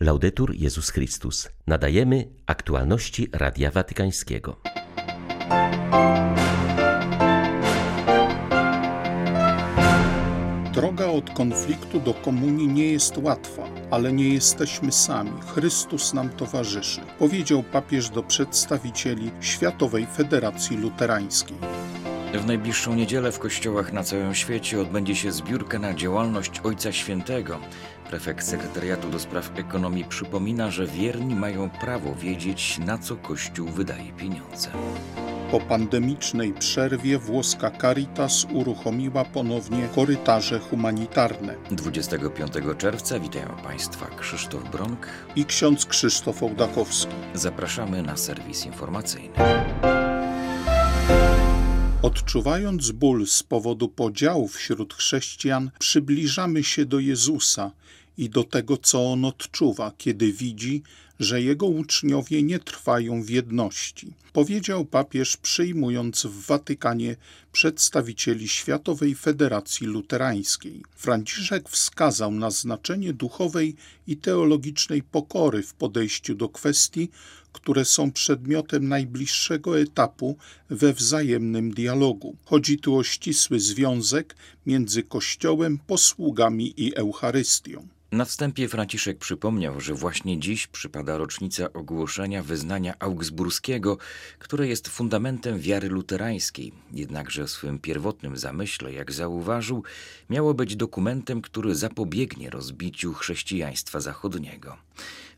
Laudetur Jezus Chrystus. Nadajemy aktualności Radia Watykańskiego. Droga od konfliktu do komunii nie jest łatwa, ale nie jesteśmy sami. Chrystus nam towarzyszy, powiedział papież do przedstawicieli Światowej Federacji Luterańskiej. W najbliższą niedzielę w kościołach na całym świecie odbędzie się zbiórka na działalność Ojca Świętego. Prefekt Sekretariatu do Spraw Ekonomii przypomina, że wierni mają prawo wiedzieć, na co Kościół wydaje pieniądze. Po pandemicznej przerwie włoska Caritas uruchomiła ponownie korytarze humanitarne. 25 czerwca witają Państwa Krzysztof Bronk i ksiądz Krzysztof Ołdakowski. Zapraszamy na serwis informacyjny. Odczuwając ból z powodu podziału wśród chrześcijan, przybliżamy się do Jezusa i do tego, co on odczuwa, kiedy widzi, że jego uczniowie nie trwają w jedności, powiedział papież, przyjmując w Watykanie przedstawicieli Światowej Federacji Luterańskiej. Franciszek wskazał na znaczenie duchowej i teologicznej pokory w podejściu do kwestii, które są przedmiotem najbliższego etapu we wzajemnym dialogu. Chodzi tu o ścisły związek między Kościołem, posługami i Eucharystią. Na wstępie Franciszek przypomniał, że właśnie dziś przypada rocznica ogłoszenia wyznania augsburskiego, które jest fundamentem wiary luterańskiej, jednakże w swym pierwotnym zamyśle, jak zauważył, miało być dokumentem, który zapobiegnie rozbiciu chrześcijaństwa zachodniego.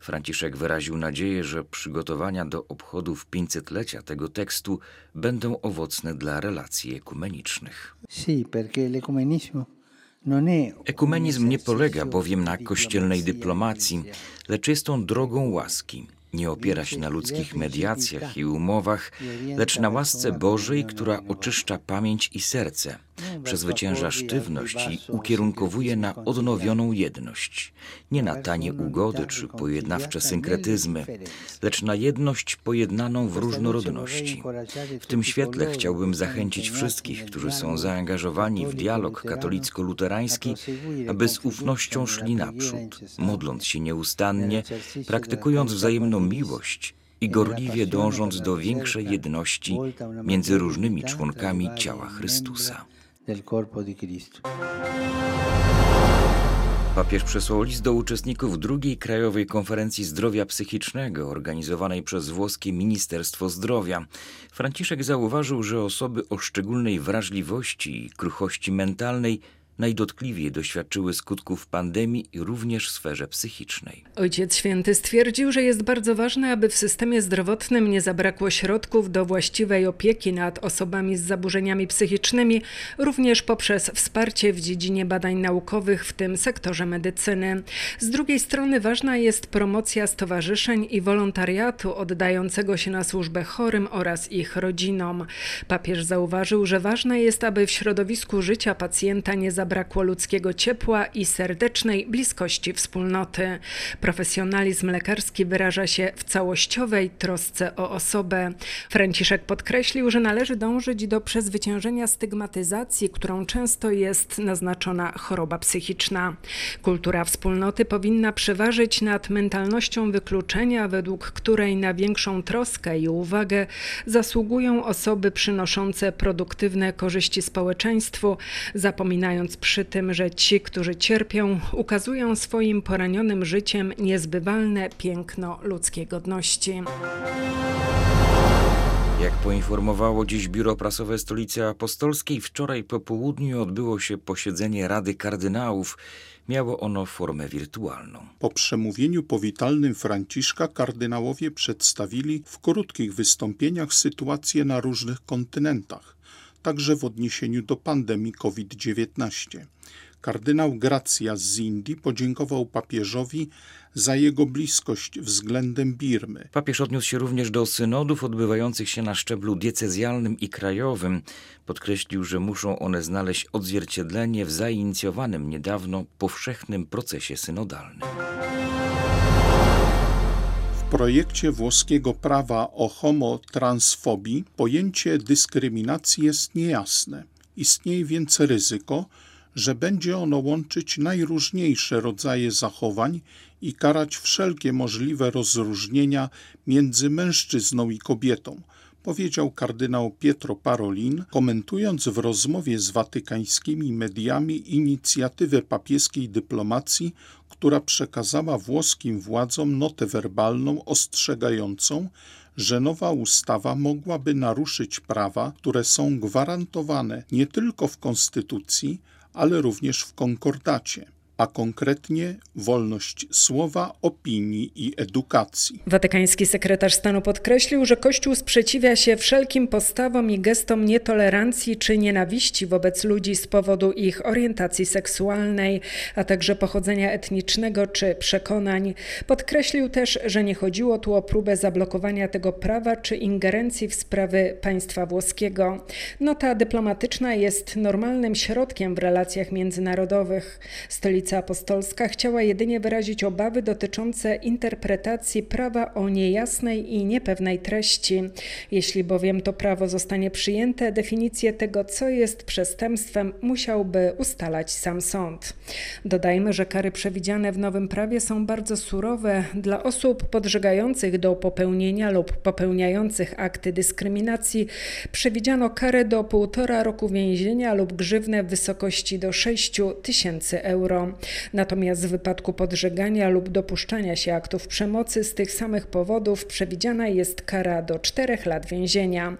Franciszek wyraził nadzieję, że przygotowania do obchodów 500-lecia tego tekstu będą owocne dla relacji ekumenicznych. Perché l'ecumenismo Ekumenizm nie polega bowiem na kościelnej dyplomacji, lecz jest on drogą łaski. Nie opiera się na ludzkich mediacjach i umowach, lecz na łasce Bożej, która oczyszcza pamięć i serce, przezwycięża sztywność i ukierunkowuje na odnowioną jedność. Nie na tanie ugody czy pojednawcze synkretyzmy, lecz na jedność pojednaną w różnorodności. W tym świetle chciałbym zachęcić wszystkich, którzy są zaangażowani w dialog katolicko-luterański, aby z ufnością szli naprzód, modląc się nieustannie, praktykując wzajemną miłość i gorliwie dążąc do większej jedności między różnymi członkami ciała Chrystusa. Papież przesłał list do uczestników drugiej Krajowej Konferencji Zdrowia Psychicznego organizowanej przez włoskie Ministerstwo Zdrowia. Franciszek zauważył, że osoby o szczególnej wrażliwości i kruchości mentalnej najdotkliwiej doświadczyły skutków pandemii również w sferze psychicznej. Ojciec Święty stwierdził, że jest bardzo ważne, aby w systemie zdrowotnym nie zabrakło środków do właściwej opieki nad osobami z zaburzeniami psychicznymi, również poprzez wsparcie w dziedzinie badań naukowych, w tym sektorze medycyny. Z drugiej strony ważna jest promocja stowarzyszeń i wolontariatu oddającego się na służbę chorym oraz ich rodzinom. Papież zauważył, że ważne jest, aby w środowisku życia pacjenta nie zabrakło zabrakło ludzkiego ciepła i serdecznej bliskości wspólnoty. Profesjonalizm lekarski wyraża się w całościowej trosce o osobę. Franciszek podkreślił, że należy dążyć do przezwyciężenia stygmatyzacji, którą często jest naznaczona choroba psychiczna. Kultura wspólnoty powinna przeważyć nad mentalnością wykluczenia, według której na większą troskę i uwagę zasługują osoby przynoszące produktywne korzyści społeczeństwu, zapominając przy tym, że ci, którzy cierpią, ukazują swoim poranionym życiem niezbywalne piękno ludzkiej godności. Jak poinformowało dziś Biuro Prasowe Stolicy Apostolskiej, wczoraj po południu odbyło się posiedzenie Rady Kardynałów. Miało ono formę wirtualną. Po przemówieniu powitalnym Franciszka kardynałowie przedstawili w krótkich wystąpieniach sytuację na różnych kontynentach także w odniesieniu do pandemii COVID-19. Kardynał Gracja z Indii podziękował papieżowi za jego bliskość względem Birmy. Papież odniósł się również do synodów odbywających się na szczeblu diecezjalnym i krajowym. Podkreślił, że muszą one znaleźć odzwierciedlenie w zainicjowanym niedawno powszechnym procesie synodalnym projekcie włoskiego prawa o homotransfobii pojęcie dyskryminacji jest niejasne. Istnieje więc ryzyko, że będzie ono łączyć najróżniejsze rodzaje zachowań i karać wszelkie możliwe rozróżnienia między mężczyzną i kobietą, powiedział kardynał Pietro Parolin, komentując w rozmowie z watykańskimi mediami inicjatywę papieskiej dyplomacji, która przekazała włoskim władzom notę werbalną ostrzegającą, że nowa ustawa mogłaby naruszyć prawa, które są gwarantowane nie tylko w konstytucji, ale również w konkordacie a konkretnie wolność słowa, opinii i edukacji. Watykański sekretarz stanu podkreślił, że Kościół sprzeciwia się wszelkim postawom i gestom nietolerancji czy nienawiści wobec ludzi z powodu ich orientacji seksualnej, a także pochodzenia etnicznego czy przekonań. Podkreślił też, że nie chodziło tu o próbę zablokowania tego prawa czy ingerencji w sprawy państwa włoskiego. Nota dyplomatyczna jest normalnym środkiem w relacjach międzynarodowych. Stolica Stolica Apostolska chciała jedynie wyrazić obawy dotyczące interpretacji prawa o niejasnej i niepewnej treści. Jeśli bowiem to prawo zostanie przyjęte, definicję tego, co jest przestępstwem, musiałby ustalać sam sąd. Dodajmy, że kary przewidziane w nowym prawie są bardzo surowe dla osób podżegających do popełnienia lub popełniających akty dyskryminacji. Przewidziano karę do półtora roku więzienia lub grzywnę w wysokości do 6 tysięcy euro. Natomiast w wypadku podżegania lub dopuszczania się aktów przemocy z tych samych powodów przewidziana jest kara do 4 lat więzienia.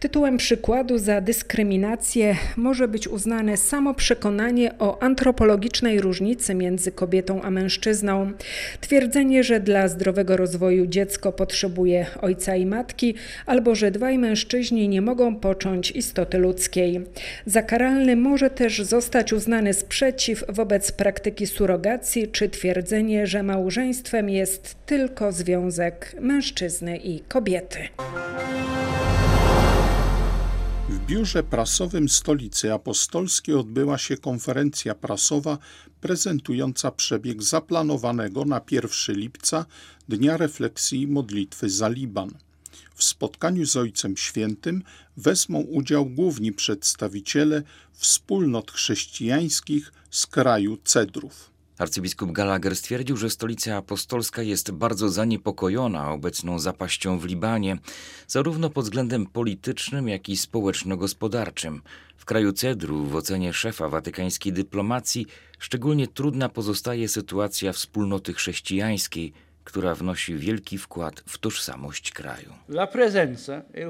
Tytułem przykładu za dyskryminację może być uznane samo przekonanie o antropologicznej różnicy między kobietą a mężczyzną, twierdzenie, że dla zdrowego rozwoju dziecko potrzebuje ojca i matki, albo że dwaj mężczyźni nie mogą począć istoty ludzkiej. Za karalny może też zostać uznany sprzeciw wobec praktyki praktyki surogacji czy twierdzenie, że małżeństwem jest tylko związek mężczyzny i kobiety. W biurze prasowym Stolicy Apostolskiej odbyła się konferencja prasowa prezentująca przebieg zaplanowanego na 1 lipca Dnia Refleksji i Modlitwy za Liban. W spotkaniu z Ojcem Świętym wezmą udział główni przedstawiciele wspólnot chrześcijańskich z kraju Cedrów. Arcybiskup Gallagher stwierdził, że stolica apostolska jest bardzo zaniepokojona obecną zapaścią w Libanie, zarówno pod względem politycznym, jak i społeczno-gospodarczym. W kraju Cedru, w ocenie szefa watykańskiej dyplomacji, szczególnie trudna pozostaje sytuacja wspólnoty chrześcijańskiej, która wnosi wielki wkład w tożsamość kraju. E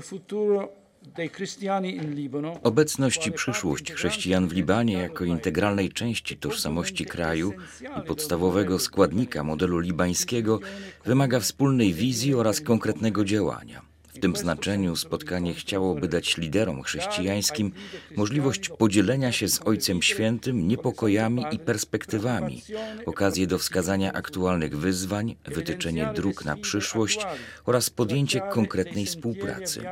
Obecność i przyszłość chrześcijan w Libanie jako integralnej części tożsamości kraju i podstawowego składnika modelu libańskiego wymaga wspólnej wizji oraz konkretnego działania. W tym znaczeniu spotkanie chciałoby dać liderom chrześcijańskim możliwość podzielenia się z Ojcem Świętym niepokojami i perspektywami, okazję do wskazania aktualnych wyzwań, wytyczenie dróg na przyszłość oraz podjęcie konkretnej współpracy.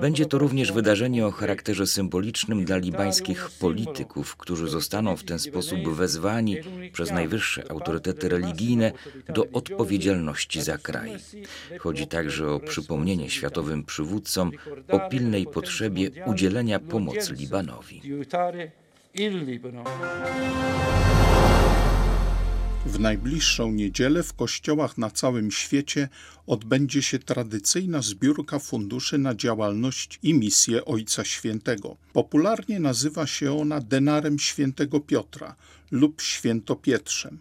Będzie to również wydarzenie o charakterze symbolicznym dla libańskich polityków, którzy zostaną w ten sposób wezwani przez najwyższe autorytety religijne do odpowiedzialności za kraj. Chodzi także o przypomnienie światowego światowym przywódcom o pilnej potrzebie udzielenia pomocy Libanowi. W najbliższą niedzielę w kościołach na całym świecie odbędzie się tradycyjna zbiórka funduszy na działalność i misję Ojca Świętego. Popularnie nazywa się ona denarem Świętego Piotra lub Świętopietrzem.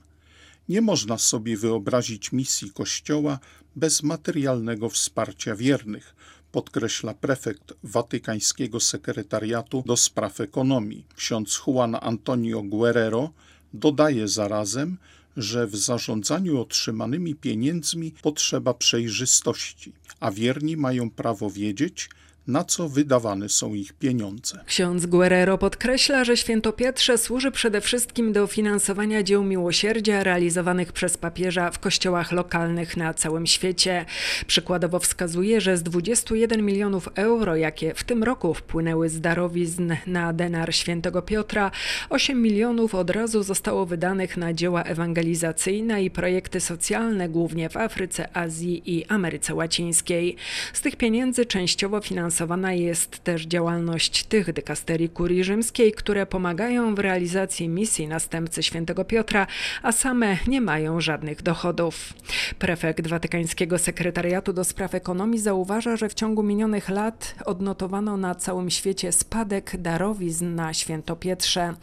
Nie można sobie wyobrazić misji Kościoła bez materialnego wsparcia wiernych, podkreśla prefekt Watykańskiego Sekretariatu do Spraw Ekonomii. Ksiądz Juan Antonio Guerrero dodaje zarazem, że w zarządzaniu otrzymanymi pieniędzmi potrzeba przejrzystości, a wierni mają prawo wiedzieć, na co wydawane są ich pieniądze. Ksiądz Guerrero podkreśla, że Świętopietrze służy przede wszystkim do finansowania dzieł miłosierdzia realizowanych przez papieża w kościołach lokalnych na całym świecie. Przykładowo wskazuje, że z 21 milionów euro, jakie w tym roku wpłynęły z darowizn na denar świętego Piotra, 8 milionów od razu zostało wydanych na dzieła ewangelizacyjne i projekty socjalne, głównie w Afryce, Azji i Ameryce Łacińskiej. Z tych pieniędzy częściowo finansowane Finansowana jest też działalność tych dykasterii kurii rzymskiej, które pomagają w realizacji misji następcy świętego Piotra, a same nie mają żadnych dochodów. Prefekt Watykańskiego Sekretariatu do Spraw Ekonomii zauważa, że w ciągu minionych lat odnotowano na całym świecie spadek darowizn na Świętopietrze.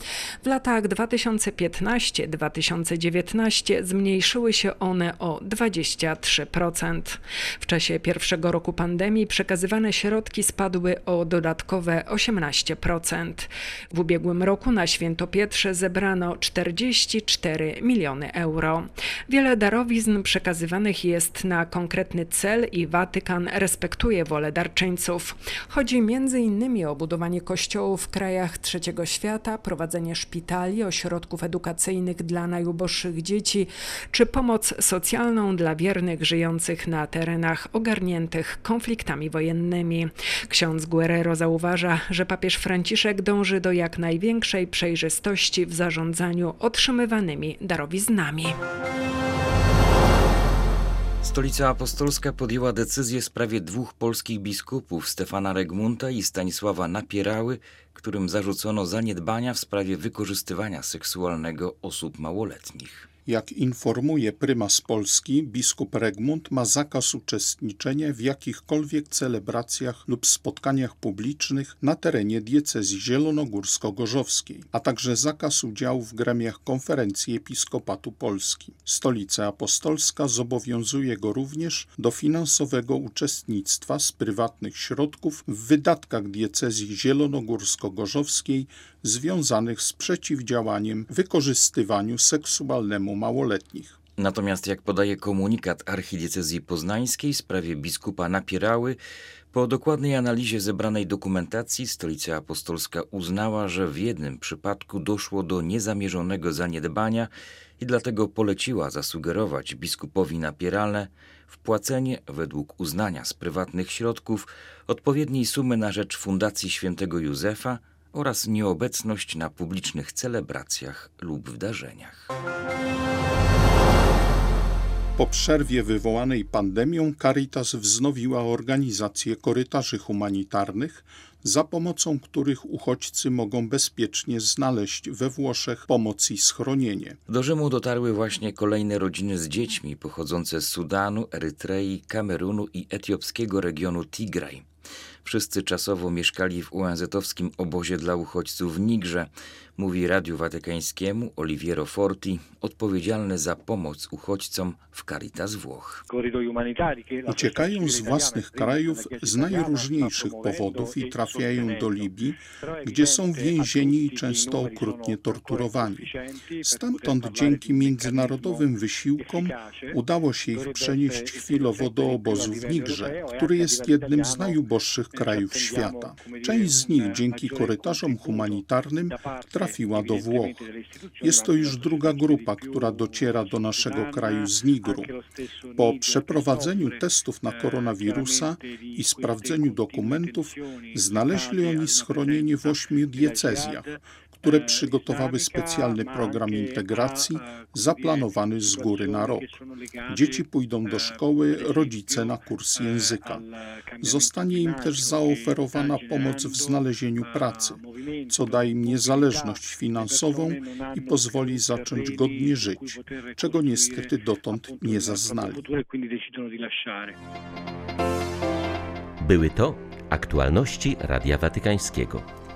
W latach 2015-2019 zmniejszyły się one o 23%. W czasie pierwszego roku pandemii przekazywane środki spadły o dodatkowe 18%. W ubiegłym roku na Świętopietrze zebrano 44 miliony euro. Wiele darowizn przekazywanych jest na konkretny cel i Watykan respektuje wolę darczyńców. Chodzi m.in. o budowanie kościołów w krajach trzeciego świata, prowadzenie szpitali, ośrodków edukacyjnych dla najuboższych dzieci, czy pomoc socjalną dla wiernych żyjących na terenach ogarniętych konfliktami wojennymi. Ksiądz Guerrero zauważa, że papież Franciszek dąży do jak największej przejrzystości w zarządzaniu otrzymywanymi darowiznami. Stolica Apostolska podjęła decyzję w sprawie dwóch polskich biskupów, Stefana Regmunta i Stanisława Napierały, którym zarzucono zaniedbania w sprawie wykorzystywania seksualnego osób małoletnich. Jak informuje prymas Polski, biskup Regmund ma zakaz uczestniczenia w jakichkolwiek celebracjach lub spotkaniach publicznych na terenie diecezji zielonogórsko-gorzowskiej, a także zakaz udziału w gremiach konferencji episkopatu Polski. Stolica Apostolska zobowiązuje go również do finansowego uczestnictwa z prywatnych środków w wydatkach diecezji zielonogórsko-gorzowskiej związanych z przeciwdziałaniem wykorzystywaniu seksualnemu małoletnich. Natomiast jak podaje komunikat archidiecezji poznańskiej w sprawie biskupa Napierały, po dokładnej analizie zebranej dokumentacji Stolica Apostolska uznała, że w jednym przypadku doszło do niezamierzonego zaniedbania i dlatego poleciła zasugerować biskupowi Napierale wpłacenie według uznania z prywatnych środków odpowiedniej sumy na rzecz Fundacji Świętego Józefa oraz nieobecność na publicznych celebracjach lub wydarzeniach. Po przerwie wywołanej pandemią Caritas wznowiła organizację korytarzy humanitarnych, za pomocą których uchodźcy mogą bezpiecznie znaleźć we Włoszech pomoc i schronienie. Do Rzymu dotarły właśnie kolejne rodziny z dziećmi pochodzące z Sudanu, Erytrei, Kamerunu i etiopskiego regionu Tigraj. Wszyscy czasowo mieszkali w UNZ-owskim obozie dla uchodźców w Nigrze, mówi Radiu Watykańskiemu Oliviero Forti, odpowiedzialny za pomoc uchodźcom w Caritas Włoch. Uciekają z własnych krajów z najróżniejszych powodów i trafiają do Libii, gdzie są więzieni i często okrutnie torturowani. Stamtąd dzięki międzynarodowym wysiłkom udało się ich przenieść chwilowo do obozu w Nigrze, który jest jednym z najuboższych krajów świata. Część z nich dzięki korytarzom humanitarnym trafiła do Włoch. Jest to już druga grupa, która dociera do naszego kraju z Nigru. Po przeprowadzeniu testów na koronawirusa i sprawdzeniu dokumentów znaleźli oni schronienie w ośmiu diecezjach, które przygotowały specjalny program integracji zaplanowany z góry na rok. Dzieci pójdą do szkoły, rodzice na kurs języka. Zostanie im też zaoferowana pomoc w znalezieniu pracy, co da im niezależność finansową i pozwoli zacząć godnie żyć, czego niestety dotąd nie zaznali. Były to aktualności Radia Watykańskiego.